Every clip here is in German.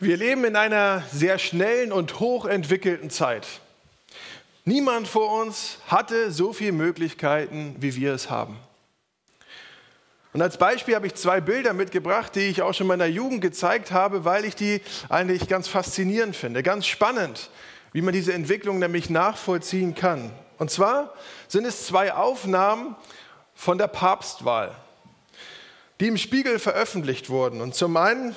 Wir leben in einer sehr schnellen und hochentwickelten Zeit. Niemand vor uns hatte so viele Möglichkeiten, wie wir es haben. Und als Beispiel habe ich zwei Bilder mitgebracht, die ich auch schon in meiner Jugend gezeigt habe, weil ich die eigentlich ganz faszinierend finde, ganz spannend, wie man diese Entwicklung nämlich nachvollziehen kann. Und zwar sind es zwei Aufnahmen von der Papstwahl, die im Spiegel veröffentlicht wurden. Und zum einen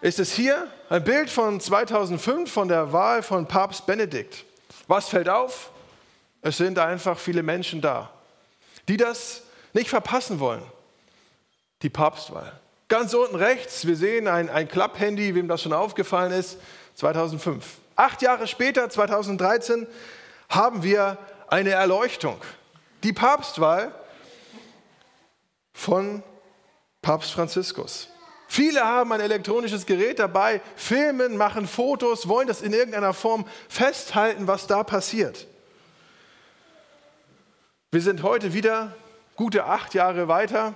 ist es hier ein Bild von 2005 von der Wahl von Papst Benedikt. Was fällt auf? Es sind einfach viele Menschen da, die das nicht verpassen wollen. Die Papstwahl. Ganz unten rechts, wir sehen ein, ein Klapphandy, wem das schon aufgefallen ist, 2005. Acht Jahre später, 2013, haben wir eine Erleuchtung. Die Papstwahl von Papst Franziskus. Viele haben ein elektronisches Gerät dabei, filmen, machen Fotos, wollen das in irgendeiner Form festhalten, was da passiert. Wir sind heute wieder gute acht Jahre weiter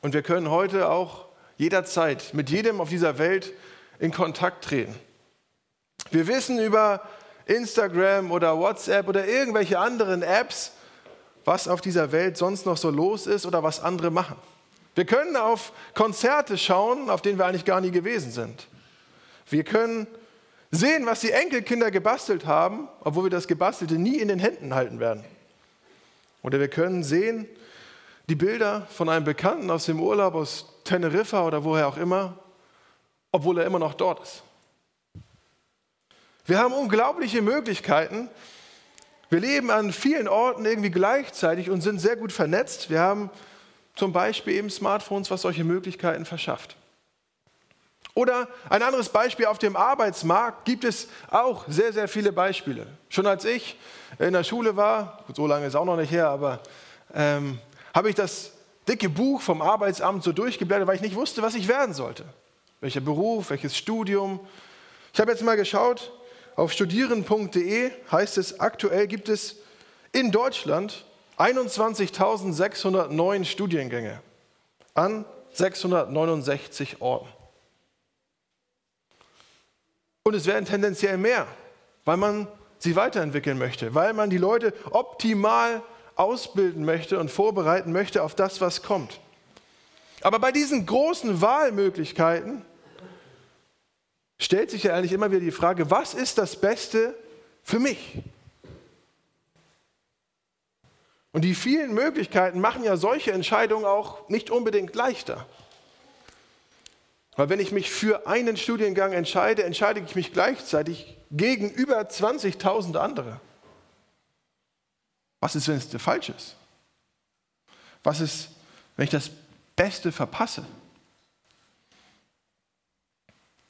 und wir können heute auch jederzeit mit jedem auf dieser Welt in Kontakt treten. Wir wissen über Instagram oder WhatsApp oder irgendwelche anderen Apps, was auf dieser Welt sonst noch so los ist oder was andere machen. Wir können auf Konzerte schauen, auf denen wir eigentlich gar nie gewesen sind. Wir können sehen, was die Enkelkinder gebastelt haben, obwohl wir das Gebastelte nie in den Händen halten werden. Oder wir können sehen die Bilder von einem Bekannten aus dem Urlaub aus Teneriffa oder woher auch immer, obwohl er immer noch dort ist. Wir haben unglaubliche Möglichkeiten. Wir leben an vielen Orten irgendwie gleichzeitig und sind sehr gut vernetzt. Wir haben zum Beispiel eben Smartphones, was solche Möglichkeiten verschafft. Oder ein anderes Beispiel auf dem Arbeitsmarkt gibt es auch sehr, sehr viele Beispiele. Schon als ich in der Schule war, so lange ist auch noch nicht her, aber ähm, habe ich das dicke Buch vom Arbeitsamt so durchgeblättert, weil ich nicht wusste, was ich werden sollte. Welcher Beruf, welches Studium. Ich habe jetzt mal geschaut, auf studieren.de heißt es, aktuell gibt es in Deutschland 21.609 Studiengänge an 669 Orten. Und es werden tendenziell mehr, weil man sie weiterentwickeln möchte, weil man die Leute optimal ausbilden möchte und vorbereiten möchte auf das, was kommt. Aber bei diesen großen Wahlmöglichkeiten stellt sich ja eigentlich immer wieder die Frage, was ist das Beste für mich? Und die vielen Möglichkeiten machen ja solche Entscheidungen auch nicht unbedingt leichter. Weil wenn ich mich für einen Studiengang entscheide, entscheide ich mich gleichzeitig gegen über 20.000 andere. Was ist, wenn es der falsch ist? Was ist, wenn ich das Beste verpasse?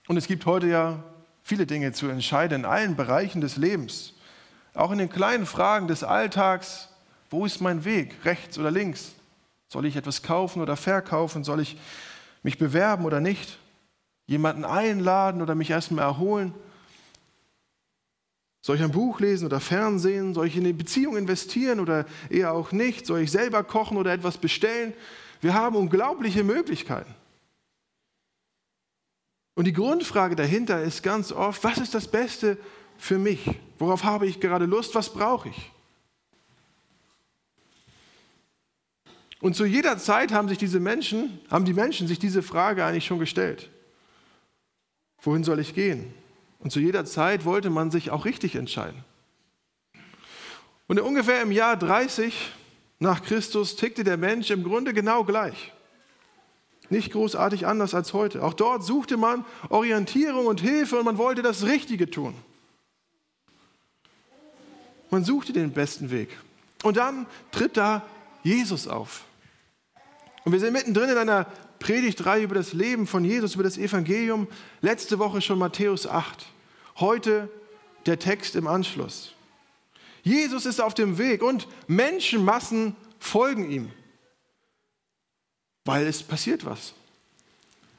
Und es gibt heute ja viele Dinge zu entscheiden in allen Bereichen des Lebens. Auch in den kleinen Fragen des Alltags, wo ist mein Weg? Rechts oder links? Soll ich etwas kaufen oder verkaufen? Soll ich mich bewerben oder nicht? Jemanden einladen oder mich erstmal erholen? Soll ich ein Buch lesen oder Fernsehen? Soll ich in eine Beziehung investieren oder eher auch nicht? Soll ich selber kochen oder etwas bestellen? Wir haben unglaubliche Möglichkeiten. Und die Grundfrage dahinter ist ganz oft, was ist das Beste für mich? Worauf habe ich gerade Lust? Was brauche ich? Und zu jeder Zeit haben sich diese Menschen, haben die Menschen sich diese Frage eigentlich schon gestellt. Wohin soll ich gehen? Und zu jeder Zeit wollte man sich auch richtig entscheiden. Und ungefähr im Jahr 30 nach Christus tickte der Mensch im Grunde genau gleich. Nicht großartig anders als heute. Auch dort suchte man Orientierung und Hilfe und man wollte das Richtige tun. Man suchte den besten Weg. Und dann tritt da Jesus auf. Und wir sind mittendrin in einer Predigtreihe über das Leben von Jesus, über das Evangelium. Letzte Woche schon Matthäus 8. Heute der Text im Anschluss. Jesus ist auf dem Weg und Menschenmassen folgen ihm, weil es passiert was.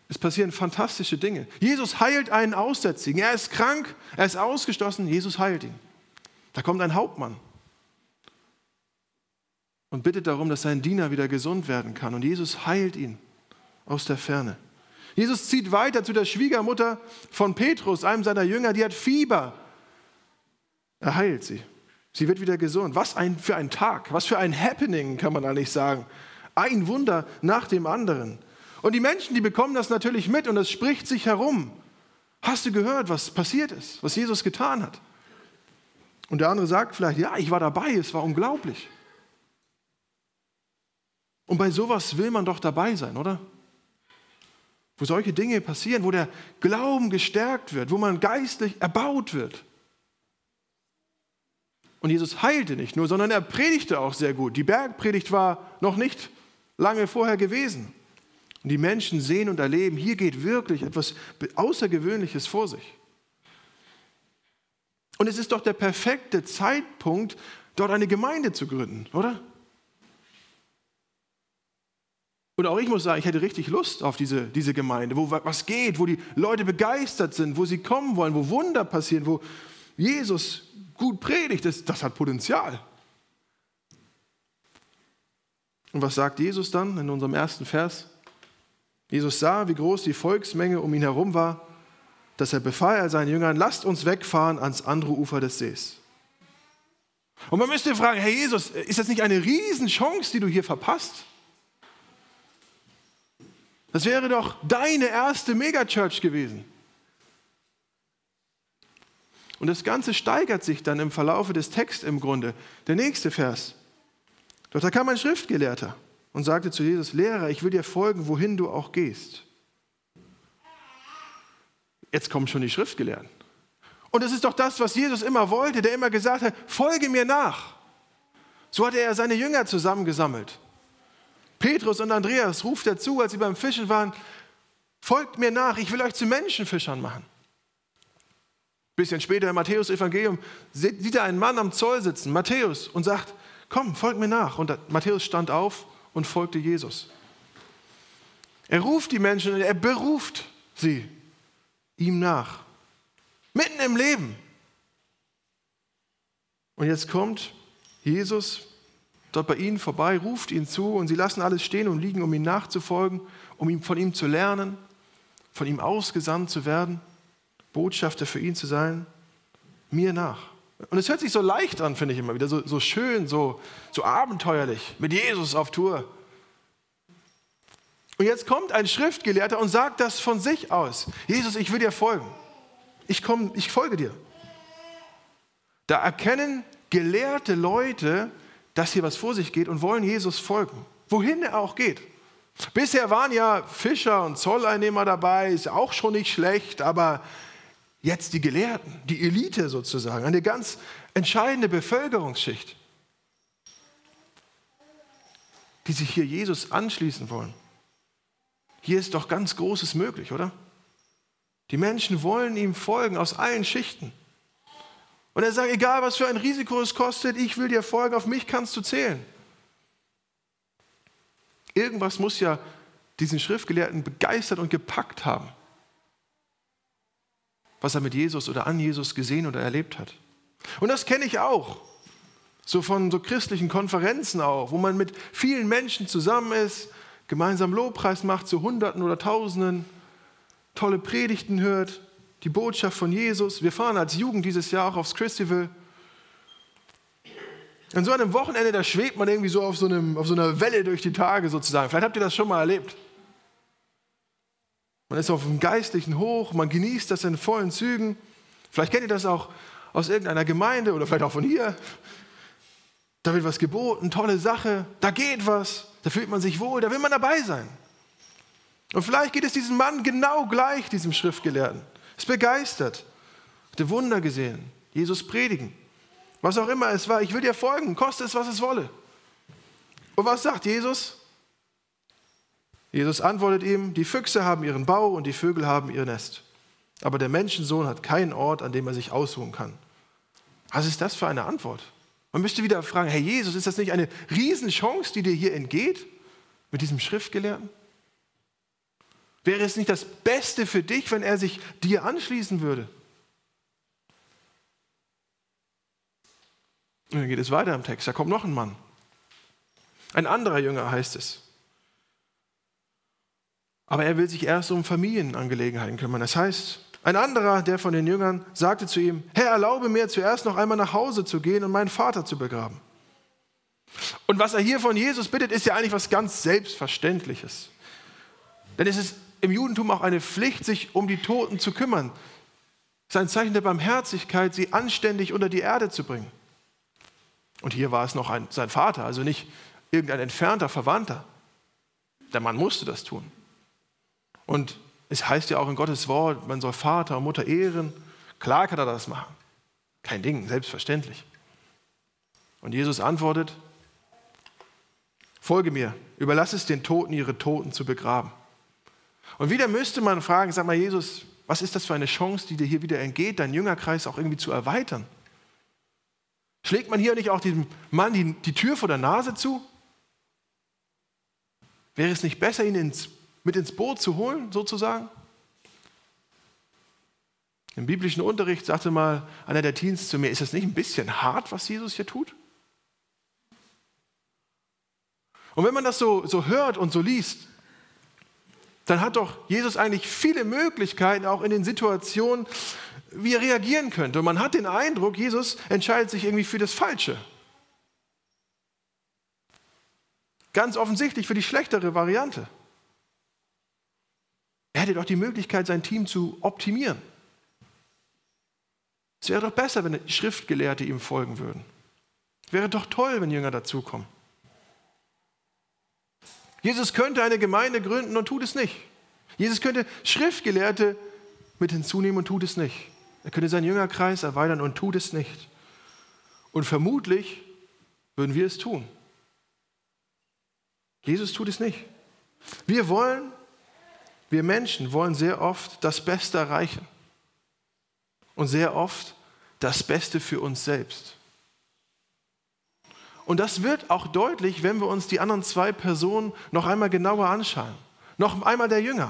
Es passieren fantastische Dinge. Jesus heilt einen Aussätzigen. Er ist krank, er ist ausgestoßen, Jesus heilt ihn. Da kommt ein Hauptmann und bittet darum, dass sein Diener wieder gesund werden kann. Und Jesus heilt ihn aus der Ferne. Jesus zieht weiter zu der Schwiegermutter von Petrus, einem seiner Jünger, die hat Fieber. Er heilt sie. Sie wird wieder gesund. Was ein, für ein Tag, was für ein Happening, kann man eigentlich sagen. Ein Wunder nach dem anderen. Und die Menschen, die bekommen das natürlich mit und es spricht sich herum. Hast du gehört, was passiert ist, was Jesus getan hat? Und der andere sagt vielleicht, ja, ich war dabei, es war unglaublich. Und bei sowas will man doch dabei sein, oder? Wo solche Dinge passieren, wo der Glauben gestärkt wird, wo man geistlich erbaut wird. Und Jesus heilte nicht nur, sondern er predigte auch sehr gut. Die Bergpredigt war noch nicht lange vorher gewesen. Und die Menschen sehen und erleben, hier geht wirklich etwas Außergewöhnliches vor sich. Und es ist doch der perfekte Zeitpunkt, dort eine Gemeinde zu gründen, oder? Und auch ich muss sagen, ich hätte richtig Lust auf diese, diese Gemeinde, wo was geht, wo die Leute begeistert sind, wo sie kommen wollen, wo Wunder passieren, wo Jesus gut predigt. Das, das hat Potenzial. Und was sagt Jesus dann in unserem ersten Vers? Jesus sah, wie groß die Volksmenge um ihn herum war, dass er befahl seinen Jüngern, lasst uns wegfahren ans andere Ufer des Sees. Und man müsste fragen, Herr Jesus, ist das nicht eine Riesenchance, die du hier verpasst? Das wäre doch deine erste Megachurch gewesen. Und das Ganze steigert sich dann im Verlaufe des Texts im Grunde. Der nächste Vers. Doch da kam ein Schriftgelehrter und sagte zu Jesus, Lehrer, ich will dir folgen, wohin du auch gehst. Jetzt kommen schon die Schriftgelehrten. Und es ist doch das, was Jesus immer wollte, der immer gesagt hat, folge mir nach. So hatte er seine Jünger zusammengesammelt. Petrus und Andreas ruft er zu, als sie beim Fischen waren, folgt mir nach, ich will euch zu Menschenfischern machen. Bisschen später im Matthäus-Evangelium sieht er einen Mann am Zoll sitzen, Matthäus, und sagt, komm, folg mir nach. Und Matthäus stand auf und folgte Jesus. Er ruft die Menschen und er beruft sie ihm nach. Mitten im Leben. Und jetzt kommt Jesus dort bei ihnen vorbei, ruft ihn zu und sie lassen alles stehen und liegen, um ihm nachzufolgen, um ihm, von ihm zu lernen, von ihm ausgesandt zu werden, Botschafter für ihn zu sein, mir nach. Und es hört sich so leicht an, finde ich immer wieder, so, so schön, so, so abenteuerlich, mit Jesus auf Tour. Und jetzt kommt ein Schriftgelehrter und sagt das von sich aus. Jesus, ich will dir folgen. Ich, komm, ich folge dir. Da erkennen gelehrte Leute, dass hier was vor sich geht und wollen Jesus folgen, wohin er auch geht. Bisher waren ja Fischer und Zolleinnehmer dabei, ist auch schon nicht schlecht, aber jetzt die Gelehrten, die Elite sozusagen, eine ganz entscheidende Bevölkerungsschicht, die sich hier Jesus anschließen wollen. Hier ist doch ganz Großes möglich, oder? Die Menschen wollen ihm folgen aus allen Schichten. Und er sagt, egal was für ein Risiko es kostet, ich will dir folgen, auf mich kannst du zählen. Irgendwas muss ja diesen Schriftgelehrten begeistert und gepackt haben, was er mit Jesus oder an Jesus gesehen oder erlebt hat. Und das kenne ich auch, so von so christlichen Konferenzen auch, wo man mit vielen Menschen zusammen ist, gemeinsam Lobpreis macht zu Hunderten oder Tausenden, tolle Predigten hört, die Botschaft von Jesus. Wir fahren als Jugend dieses Jahr auch aufs Christival. An so einem Wochenende, da schwebt man irgendwie so auf so, einem, auf so einer Welle durch die Tage sozusagen. Vielleicht habt ihr das schon mal erlebt. Man ist auf einem geistlichen Hoch, man genießt das in vollen Zügen. Vielleicht kennt ihr das auch aus irgendeiner Gemeinde oder vielleicht auch von hier. Da wird was geboten, tolle Sache, da geht was, da fühlt man sich wohl, da will man dabei sein. Und vielleicht geht es diesem Mann genau gleich, diesem Schriftgelehrten ist begeistert, hatte Wunder gesehen, Jesus predigen. Was auch immer es war, ich will dir folgen, koste es, was es wolle. Und was sagt Jesus? Jesus antwortet ihm, die Füchse haben ihren Bau und die Vögel haben ihr Nest. Aber der Menschensohn hat keinen Ort, an dem er sich ausruhen kann. Was ist das für eine Antwort? Man müsste wieder fragen, Herr Jesus, ist das nicht eine Riesenchance, die dir hier entgeht mit diesem Schriftgelehrten? Wäre es nicht das Beste für dich, wenn er sich dir anschließen würde? Und dann geht es weiter im Text. Da kommt noch ein Mann. Ein anderer Jünger heißt es. Aber er will sich erst um Familienangelegenheiten kümmern. Das heißt, ein anderer, der von den Jüngern, sagte zu ihm, Herr, erlaube mir zuerst noch einmal nach Hause zu gehen und meinen Vater zu begraben. Und was er hier von Jesus bittet, ist ja eigentlich was ganz Selbstverständliches. Denn es ist im Judentum auch eine Pflicht, sich um die Toten zu kümmern. Es ist ein Zeichen der Barmherzigkeit, sie anständig unter die Erde zu bringen. Und hier war es noch ein, sein Vater, also nicht irgendein entfernter Verwandter. Der Mann musste das tun. Und es heißt ja auch in Gottes Wort, man soll Vater und Mutter ehren. Klar kann er das machen. Kein Ding, selbstverständlich. Und Jesus antwortet, folge mir, überlass es den Toten, ihre Toten zu begraben. Und wieder müsste man fragen, sag mal Jesus, was ist das für eine Chance, die dir hier wieder entgeht, deinen Jüngerkreis auch irgendwie zu erweitern? Schlägt man hier nicht auch diesem Mann die, die Tür vor der Nase zu? Wäre es nicht besser, ihn ins, mit ins Boot zu holen, sozusagen? Im biblischen Unterricht sagte mal einer der Teens zu mir, ist das nicht ein bisschen hart, was Jesus hier tut? Und wenn man das so, so hört und so liest, dann hat doch Jesus eigentlich viele Möglichkeiten, auch in den Situationen, wie er reagieren könnte. Und man hat den Eindruck, Jesus entscheidet sich irgendwie für das Falsche. Ganz offensichtlich für die schlechtere Variante. Er hätte doch die Möglichkeit, sein Team zu optimieren. Es wäre doch besser, wenn Schriftgelehrte ihm folgen würden. Wäre doch toll, wenn Jünger dazukommen. Jesus könnte eine Gemeinde gründen und tut es nicht. Jesus könnte Schriftgelehrte mit hinzunehmen und tut es nicht. Er könnte seinen Jüngerkreis erweitern und tut es nicht. Und vermutlich würden wir es tun. Jesus tut es nicht. Wir wollen, wir Menschen wollen sehr oft das Beste erreichen. Und sehr oft das Beste für uns selbst. Und das wird auch deutlich, wenn wir uns die anderen zwei Personen noch einmal genauer anschauen. Noch einmal der Jünger.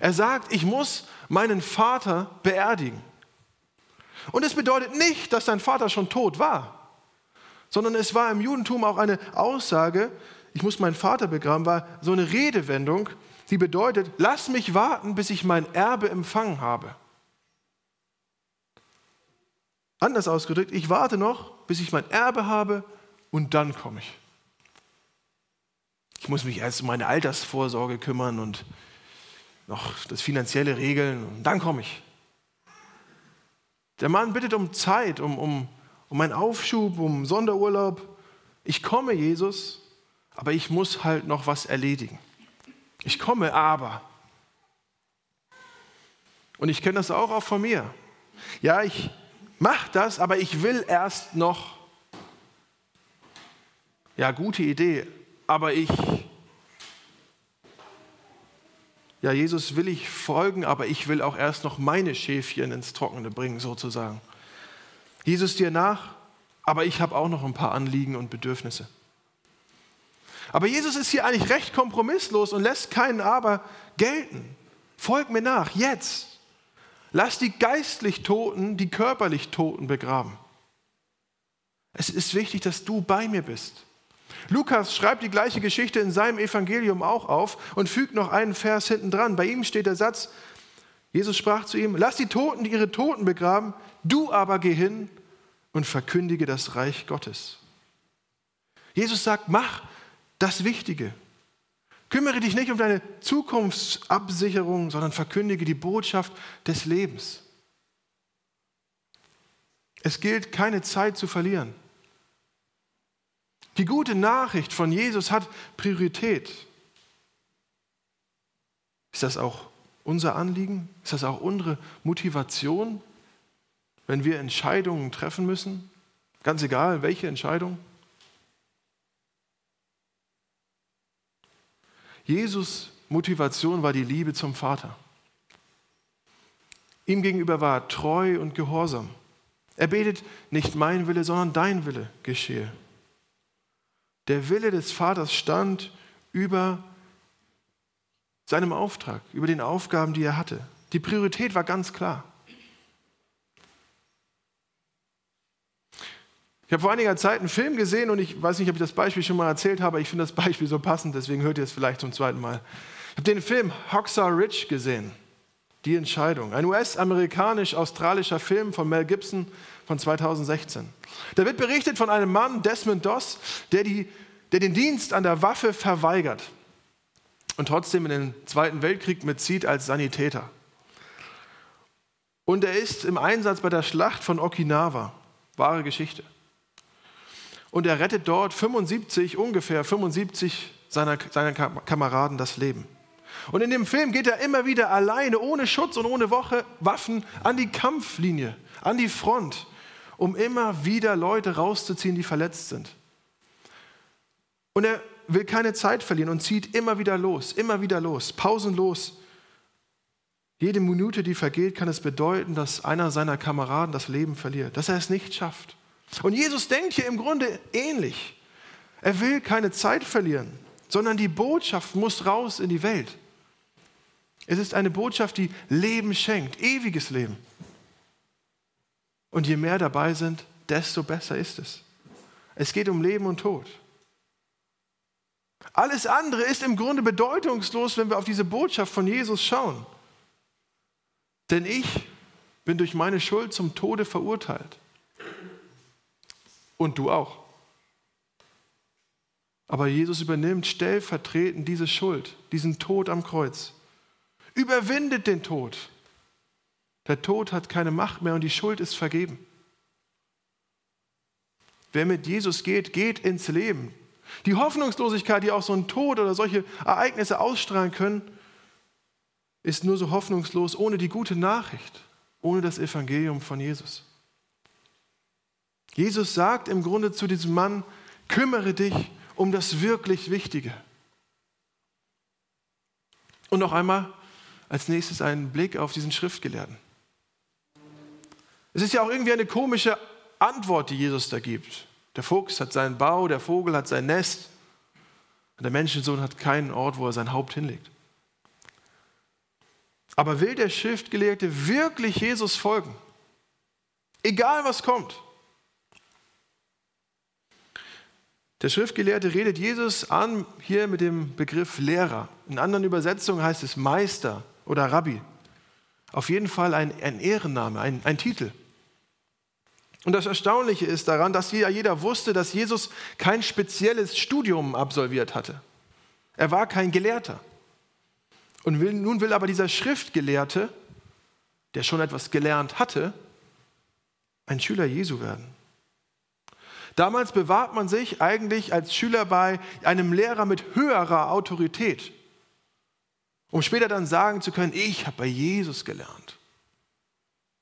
Er sagt, ich muss meinen Vater beerdigen. Und es bedeutet nicht, dass sein Vater schon tot war, sondern es war im Judentum auch eine Aussage, ich muss meinen Vater begraben, war so eine Redewendung, die bedeutet, lass mich warten, bis ich mein Erbe empfangen habe. Anders ausgedrückt, ich warte noch, bis ich mein Erbe habe und dann komme ich. Ich muss mich erst um meine Altersvorsorge kümmern und noch das finanzielle regeln und dann komme ich. Der Mann bittet um Zeit, um, um, um einen Aufschub, um Sonderurlaub. Ich komme, Jesus, aber ich muss halt noch was erledigen. Ich komme aber. Und ich kenne das auch, auch von mir. Ja, ich mache das, aber ich will erst noch. Ja, gute Idee, aber ich. Ja, Jesus will ich folgen, aber ich will auch erst noch meine Schäfchen ins Trockene bringen, sozusagen. Jesus dir nach, aber ich habe auch noch ein paar Anliegen und Bedürfnisse. Aber Jesus ist hier eigentlich recht kompromisslos und lässt keinen Aber gelten. Folg mir nach, jetzt. Lass die geistlich Toten, die körperlich Toten begraben. Es ist wichtig, dass du bei mir bist. Lukas schreibt die gleiche Geschichte in seinem Evangelium auch auf und fügt noch einen Vers hinten dran. Bei ihm steht der Satz, Jesus sprach zu ihm, lass die Toten ihre Toten begraben, du aber geh hin und verkündige das Reich Gottes. Jesus sagt, mach das Wichtige. Kümmere dich nicht um deine Zukunftsabsicherung, sondern verkündige die Botschaft des Lebens. Es gilt, keine Zeit zu verlieren. Die gute Nachricht von Jesus hat Priorität. Ist das auch unser Anliegen? Ist das auch unsere Motivation, wenn wir Entscheidungen treffen müssen? Ganz egal, welche Entscheidung. Jesus Motivation war die Liebe zum Vater. Ihm gegenüber war er treu und gehorsam. Er betet, nicht mein Wille, sondern dein Wille geschehe. Der Wille des Vaters stand über seinem Auftrag, über den Aufgaben, die er hatte. Die Priorität war ganz klar. Ich habe vor einiger Zeit einen Film gesehen und ich weiß nicht, ob ich das Beispiel schon mal erzählt habe, aber ich finde das Beispiel so passend, deswegen hört ihr es vielleicht zum zweiten Mal. Ich habe den Film Hoxar Ridge gesehen. Die Entscheidung. Ein US-amerikanisch-australischer Film von Mel Gibson von 2016. Da wird berichtet von einem Mann, Desmond Doss, der, die, der den Dienst an der Waffe verweigert und trotzdem in den Zweiten Weltkrieg mitzieht als Sanitäter. Und er ist im Einsatz bei der Schlacht von Okinawa. Wahre Geschichte. Und er rettet dort 75, ungefähr 75 seiner, seiner Kameraden das Leben. Und in dem Film geht er immer wieder alleine, ohne Schutz und ohne Woche, Waffen an die Kampflinie, an die Front, um immer wieder Leute rauszuziehen, die verletzt sind. Und er will keine Zeit verlieren und zieht immer wieder los, immer wieder los, pausenlos. Jede Minute, die vergeht, kann es bedeuten, dass einer seiner Kameraden das Leben verliert, dass er es nicht schafft. Und Jesus denkt hier im Grunde ähnlich. Er will keine Zeit verlieren, sondern die Botschaft muss raus in die Welt. Es ist eine Botschaft, die Leben schenkt, ewiges Leben. Und je mehr dabei sind, desto besser ist es. Es geht um Leben und Tod. Alles andere ist im Grunde bedeutungslos, wenn wir auf diese Botschaft von Jesus schauen. Denn ich bin durch meine Schuld zum Tode verurteilt. Und du auch. Aber Jesus übernimmt stellvertretend diese Schuld, diesen Tod am Kreuz. Überwindet den Tod. Der Tod hat keine Macht mehr und die Schuld ist vergeben. Wer mit Jesus geht, geht ins Leben. Die Hoffnungslosigkeit, die auch so ein Tod oder solche Ereignisse ausstrahlen können, ist nur so hoffnungslos ohne die gute Nachricht, ohne das Evangelium von Jesus. Jesus sagt im Grunde zu diesem Mann, kümmere dich um das wirklich Wichtige. Und noch einmal, als nächstes einen Blick auf diesen Schriftgelehrten. Es ist ja auch irgendwie eine komische Antwort, die Jesus da gibt. Der Fuchs hat seinen Bau, der Vogel hat sein Nest und der Menschensohn hat keinen Ort, wo er sein Haupt hinlegt. Aber will der Schriftgelehrte wirklich Jesus folgen? Egal was kommt. Der Schriftgelehrte redet Jesus an hier mit dem Begriff Lehrer. In anderen Übersetzungen heißt es Meister oder Rabbi. Auf jeden Fall ein, ein Ehrenname, ein, ein Titel. Und das Erstaunliche ist daran, dass ja jeder wusste, dass Jesus kein spezielles Studium absolviert hatte. Er war kein Gelehrter. Und will, nun will aber dieser Schriftgelehrte, der schon etwas gelernt hatte, ein Schüler Jesu werden. Damals bewahrt man sich eigentlich als Schüler bei einem Lehrer mit höherer Autorität um später dann sagen zu können, ich habe bei Jesus gelernt.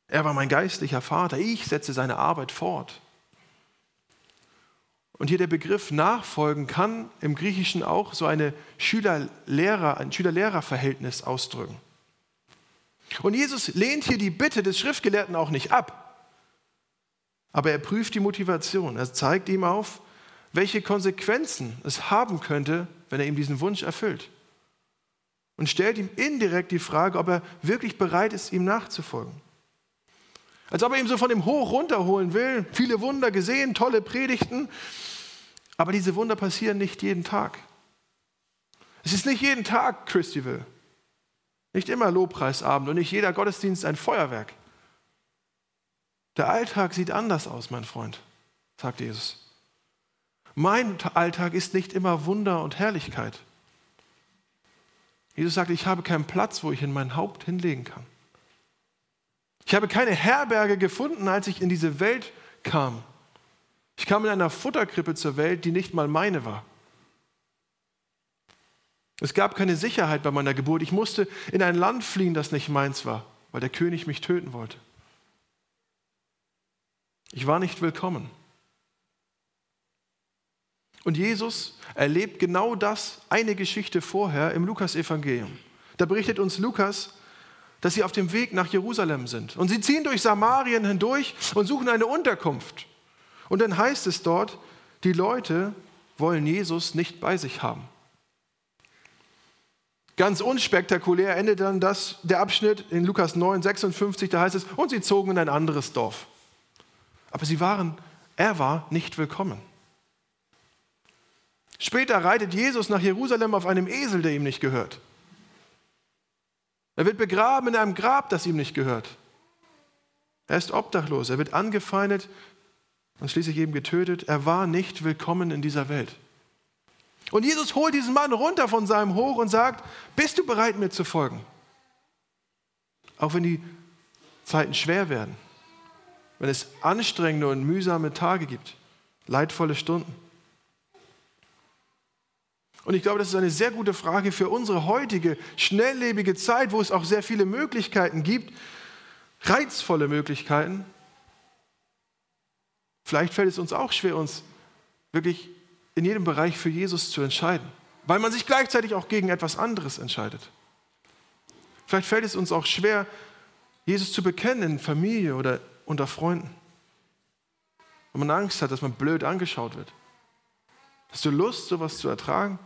Er war mein geistlicher Vater, ich setze seine Arbeit fort. Und hier der Begriff Nachfolgen kann im Griechischen auch so eine Schüler-Lehrer, ein Schüler-Lehrer-Verhältnis ausdrücken. Und Jesus lehnt hier die Bitte des Schriftgelehrten auch nicht ab. Aber er prüft die Motivation. Er zeigt ihm auf, welche Konsequenzen es haben könnte, wenn er ihm diesen Wunsch erfüllt und stellt ihm indirekt die Frage, ob er wirklich bereit ist, ihm nachzufolgen. Als ob er ihm so von dem Hoch runterholen will. Viele Wunder gesehen, tolle Predigten. Aber diese Wunder passieren nicht jeden Tag. Es ist nicht jeden Tag Christival. Nicht immer Lobpreisabend und nicht jeder Gottesdienst ein Feuerwerk. Der Alltag sieht anders aus, mein Freund, sagt Jesus. Mein Alltag ist nicht immer Wunder und Herrlichkeit. Jesus sagt, ich habe keinen Platz, wo ich in mein Haupt hinlegen kann. Ich habe keine Herberge gefunden, als ich in diese Welt kam. Ich kam in einer Futterkrippe zur Welt, die nicht mal meine war. Es gab keine Sicherheit bei meiner Geburt. Ich musste in ein Land fliehen, das nicht meins war, weil der König mich töten wollte. Ich war nicht willkommen. Und Jesus erlebt genau das eine Geschichte vorher im Lukas-Evangelium. Da berichtet uns Lukas, dass sie auf dem Weg nach Jerusalem sind. Und sie ziehen durch Samarien hindurch und suchen eine Unterkunft. Und dann heißt es dort, die Leute wollen Jesus nicht bei sich haben. Ganz unspektakulär endet dann das, der Abschnitt in Lukas 9, 56, da heißt es, und sie zogen in ein anderes Dorf. Aber sie waren, er war nicht willkommen. Später reitet Jesus nach Jerusalem auf einem Esel, der ihm nicht gehört. Er wird begraben in einem Grab, das ihm nicht gehört. Er ist obdachlos, er wird angefeindet und schließlich eben getötet. Er war nicht willkommen in dieser Welt. Und Jesus holt diesen Mann runter von seinem Hoch und sagt, bist du bereit, mir zu folgen? Auch wenn die Zeiten schwer werden, wenn es anstrengende und mühsame Tage gibt, leidvolle Stunden. Und ich glaube, das ist eine sehr gute Frage für unsere heutige, schnelllebige Zeit, wo es auch sehr viele Möglichkeiten gibt, reizvolle Möglichkeiten. Vielleicht fällt es uns auch schwer, uns wirklich in jedem Bereich für Jesus zu entscheiden, weil man sich gleichzeitig auch gegen etwas anderes entscheidet. Vielleicht fällt es uns auch schwer, Jesus zu bekennen in Familie oder unter Freunden. Wenn man Angst hat, dass man blöd angeschaut wird. Hast du Lust, sowas zu ertragen?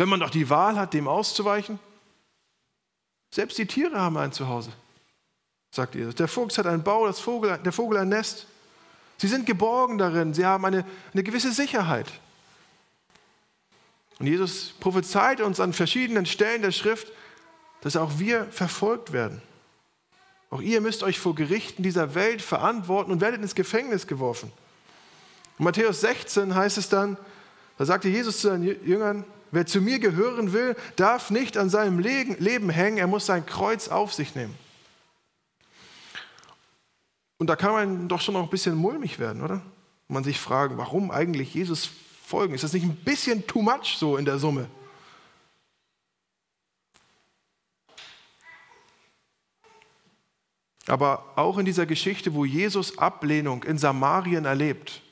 Wenn man doch die Wahl hat, dem auszuweichen? Selbst die Tiere haben ein Zuhause, sagt Jesus. Der Fuchs hat einen Bau, das Vogel, der Vogel ein Nest. Sie sind geborgen darin, sie haben eine, eine gewisse Sicherheit. Und Jesus prophezeit uns an verschiedenen Stellen der Schrift, dass auch wir verfolgt werden. Auch ihr müsst euch vor Gerichten dieser Welt verantworten und werdet ins Gefängnis geworfen. In Matthäus 16 heißt es dann, da sagte Jesus zu seinen Jüngern, wer zu mir gehören will, darf nicht an seinem Leben hängen, er muss sein Kreuz auf sich nehmen. Und da kann man doch schon noch ein bisschen mulmig werden, oder? Man sich fragen, warum eigentlich Jesus folgen? Ist das nicht ein bisschen too much so in der Summe? Aber auch in dieser Geschichte, wo Jesus Ablehnung in Samarien erlebt,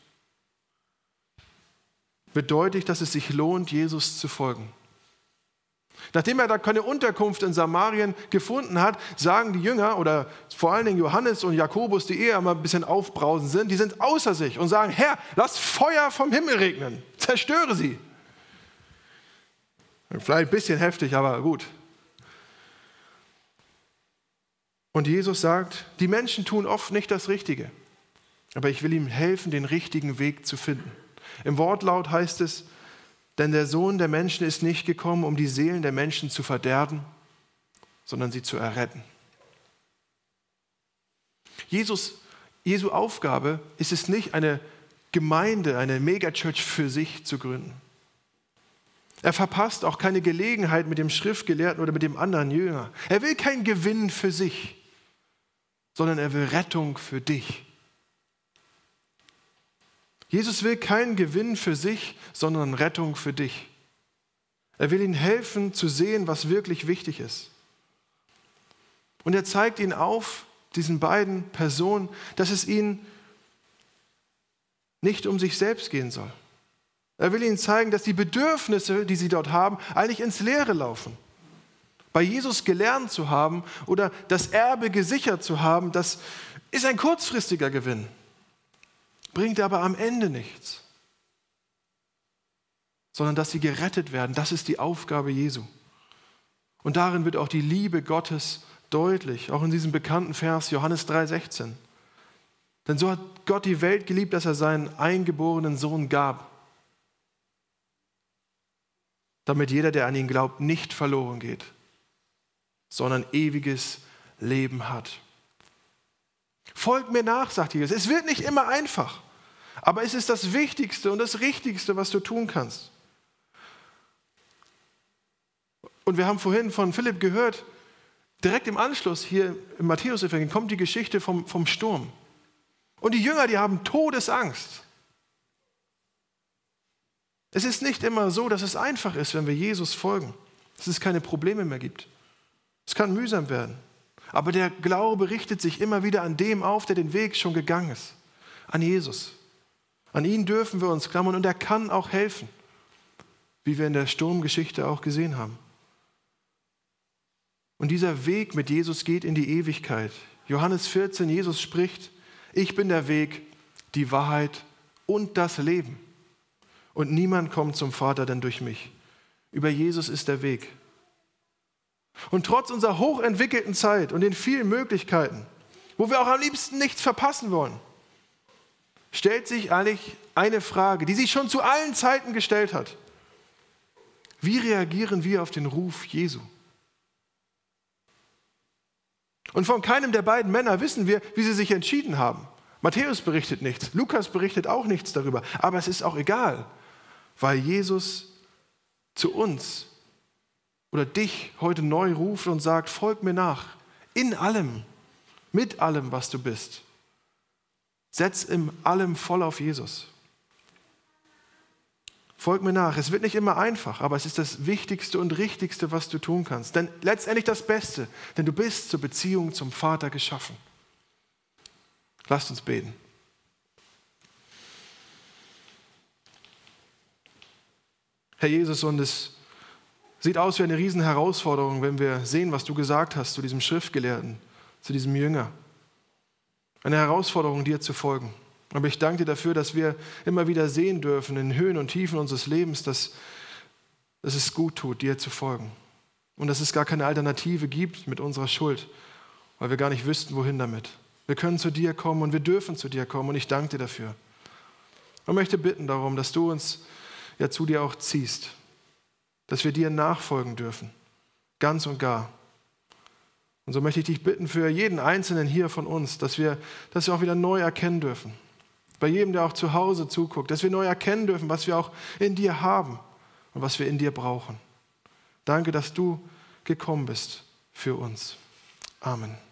wird deutlich, dass es sich lohnt, Jesus zu folgen. Nachdem er da keine Unterkunft in Samarien gefunden hat, sagen die Jünger oder vor allen Dingen Johannes und Jakobus, die eher mal ein bisschen aufbrausend sind, die sind außer sich und sagen, Herr, lass Feuer vom Himmel regnen, zerstöre sie. Vielleicht ein bisschen heftig, aber gut. Und Jesus sagt, die Menschen tun oft nicht das Richtige, aber ich will ihm helfen, den richtigen Weg zu finden. Im Wortlaut heißt es, denn der Sohn der Menschen ist nicht gekommen, um die Seelen der Menschen zu verderben, sondern sie zu erretten. Jesus, Jesu Aufgabe ist es nicht, eine Gemeinde, eine Megachurch für sich zu gründen. Er verpasst auch keine Gelegenheit mit dem Schriftgelehrten oder mit dem anderen Jünger. Er will keinen Gewinn für sich, sondern er will Rettung für dich. Jesus will keinen Gewinn für sich, sondern Rettung für dich. Er will ihnen helfen zu sehen, was wirklich wichtig ist. Und er zeigt ihnen auf, diesen beiden Personen, dass es ihnen nicht um sich selbst gehen soll. Er will ihnen zeigen, dass die Bedürfnisse, die sie dort haben, eigentlich ins Leere laufen. Bei Jesus gelernt zu haben oder das Erbe gesichert zu haben, das ist ein kurzfristiger Gewinn bringt aber am Ende nichts, sondern dass sie gerettet werden. Das ist die Aufgabe Jesu. Und darin wird auch die Liebe Gottes deutlich, auch in diesem bekannten Vers Johannes 3:16. Denn so hat Gott die Welt geliebt, dass er seinen eingeborenen Sohn gab, damit jeder, der an ihn glaubt, nicht verloren geht, sondern ewiges Leben hat. Folgt mir nach, sagt Jesus. Es wird nicht immer einfach. Aber es ist das Wichtigste und das Richtigste, was du tun kannst. Und wir haben vorhin von Philipp gehört, direkt im Anschluss hier im Matthäus-Evangelium kommt die Geschichte vom, vom Sturm. Und die Jünger, die haben Todesangst. Es ist nicht immer so, dass es einfach ist, wenn wir Jesus folgen, dass es keine Probleme mehr gibt. Es kann mühsam werden. Aber der Glaube richtet sich immer wieder an dem auf, der den Weg schon gegangen ist, an Jesus. An ihn dürfen wir uns klammern und er kann auch helfen, wie wir in der Sturmgeschichte auch gesehen haben. Und dieser Weg mit Jesus geht in die Ewigkeit. Johannes 14, Jesus spricht, ich bin der Weg, die Wahrheit und das Leben. Und niemand kommt zum Vater denn durch mich. Über Jesus ist der Weg. Und trotz unserer hochentwickelten Zeit und den vielen Möglichkeiten, wo wir auch am liebsten nichts verpassen wollen, stellt sich eigentlich eine Frage, die sich schon zu allen Zeiten gestellt hat. Wie reagieren wir auf den Ruf Jesu? Und von keinem der beiden Männer wissen wir, wie sie sich entschieden haben. Matthäus berichtet nichts, Lukas berichtet auch nichts darüber. Aber es ist auch egal, weil Jesus zu uns oder dich heute neu ruft und sagt, folg mir nach, in allem, mit allem, was du bist. Setz in allem voll auf Jesus. Folg mir nach. Es wird nicht immer einfach, aber es ist das Wichtigste und Richtigste, was du tun kannst. Denn letztendlich das Beste, denn du bist zur Beziehung zum Vater geschaffen. Lasst uns beten. Herr Jesus, und es sieht aus wie eine Riesenherausforderung, wenn wir sehen, was du gesagt hast zu diesem Schriftgelehrten, zu diesem Jünger. Eine Herausforderung, dir zu folgen. Aber ich danke dir dafür, dass wir immer wieder sehen dürfen in Höhen und Tiefen unseres Lebens, dass, dass es gut tut, dir zu folgen. Und dass es gar keine Alternative gibt mit unserer Schuld, weil wir gar nicht wüssten, wohin damit. Wir können zu dir kommen und wir dürfen zu dir kommen und ich danke dir dafür. Und möchte bitten darum, dass du uns ja zu dir auch ziehst, dass wir dir nachfolgen dürfen, ganz und gar. Und so möchte ich dich bitten für jeden Einzelnen hier von uns, dass wir das auch wieder neu erkennen dürfen. Bei jedem, der auch zu Hause zuguckt, dass wir neu erkennen dürfen, was wir auch in dir haben und was wir in dir brauchen. Danke, dass du gekommen bist für uns. Amen.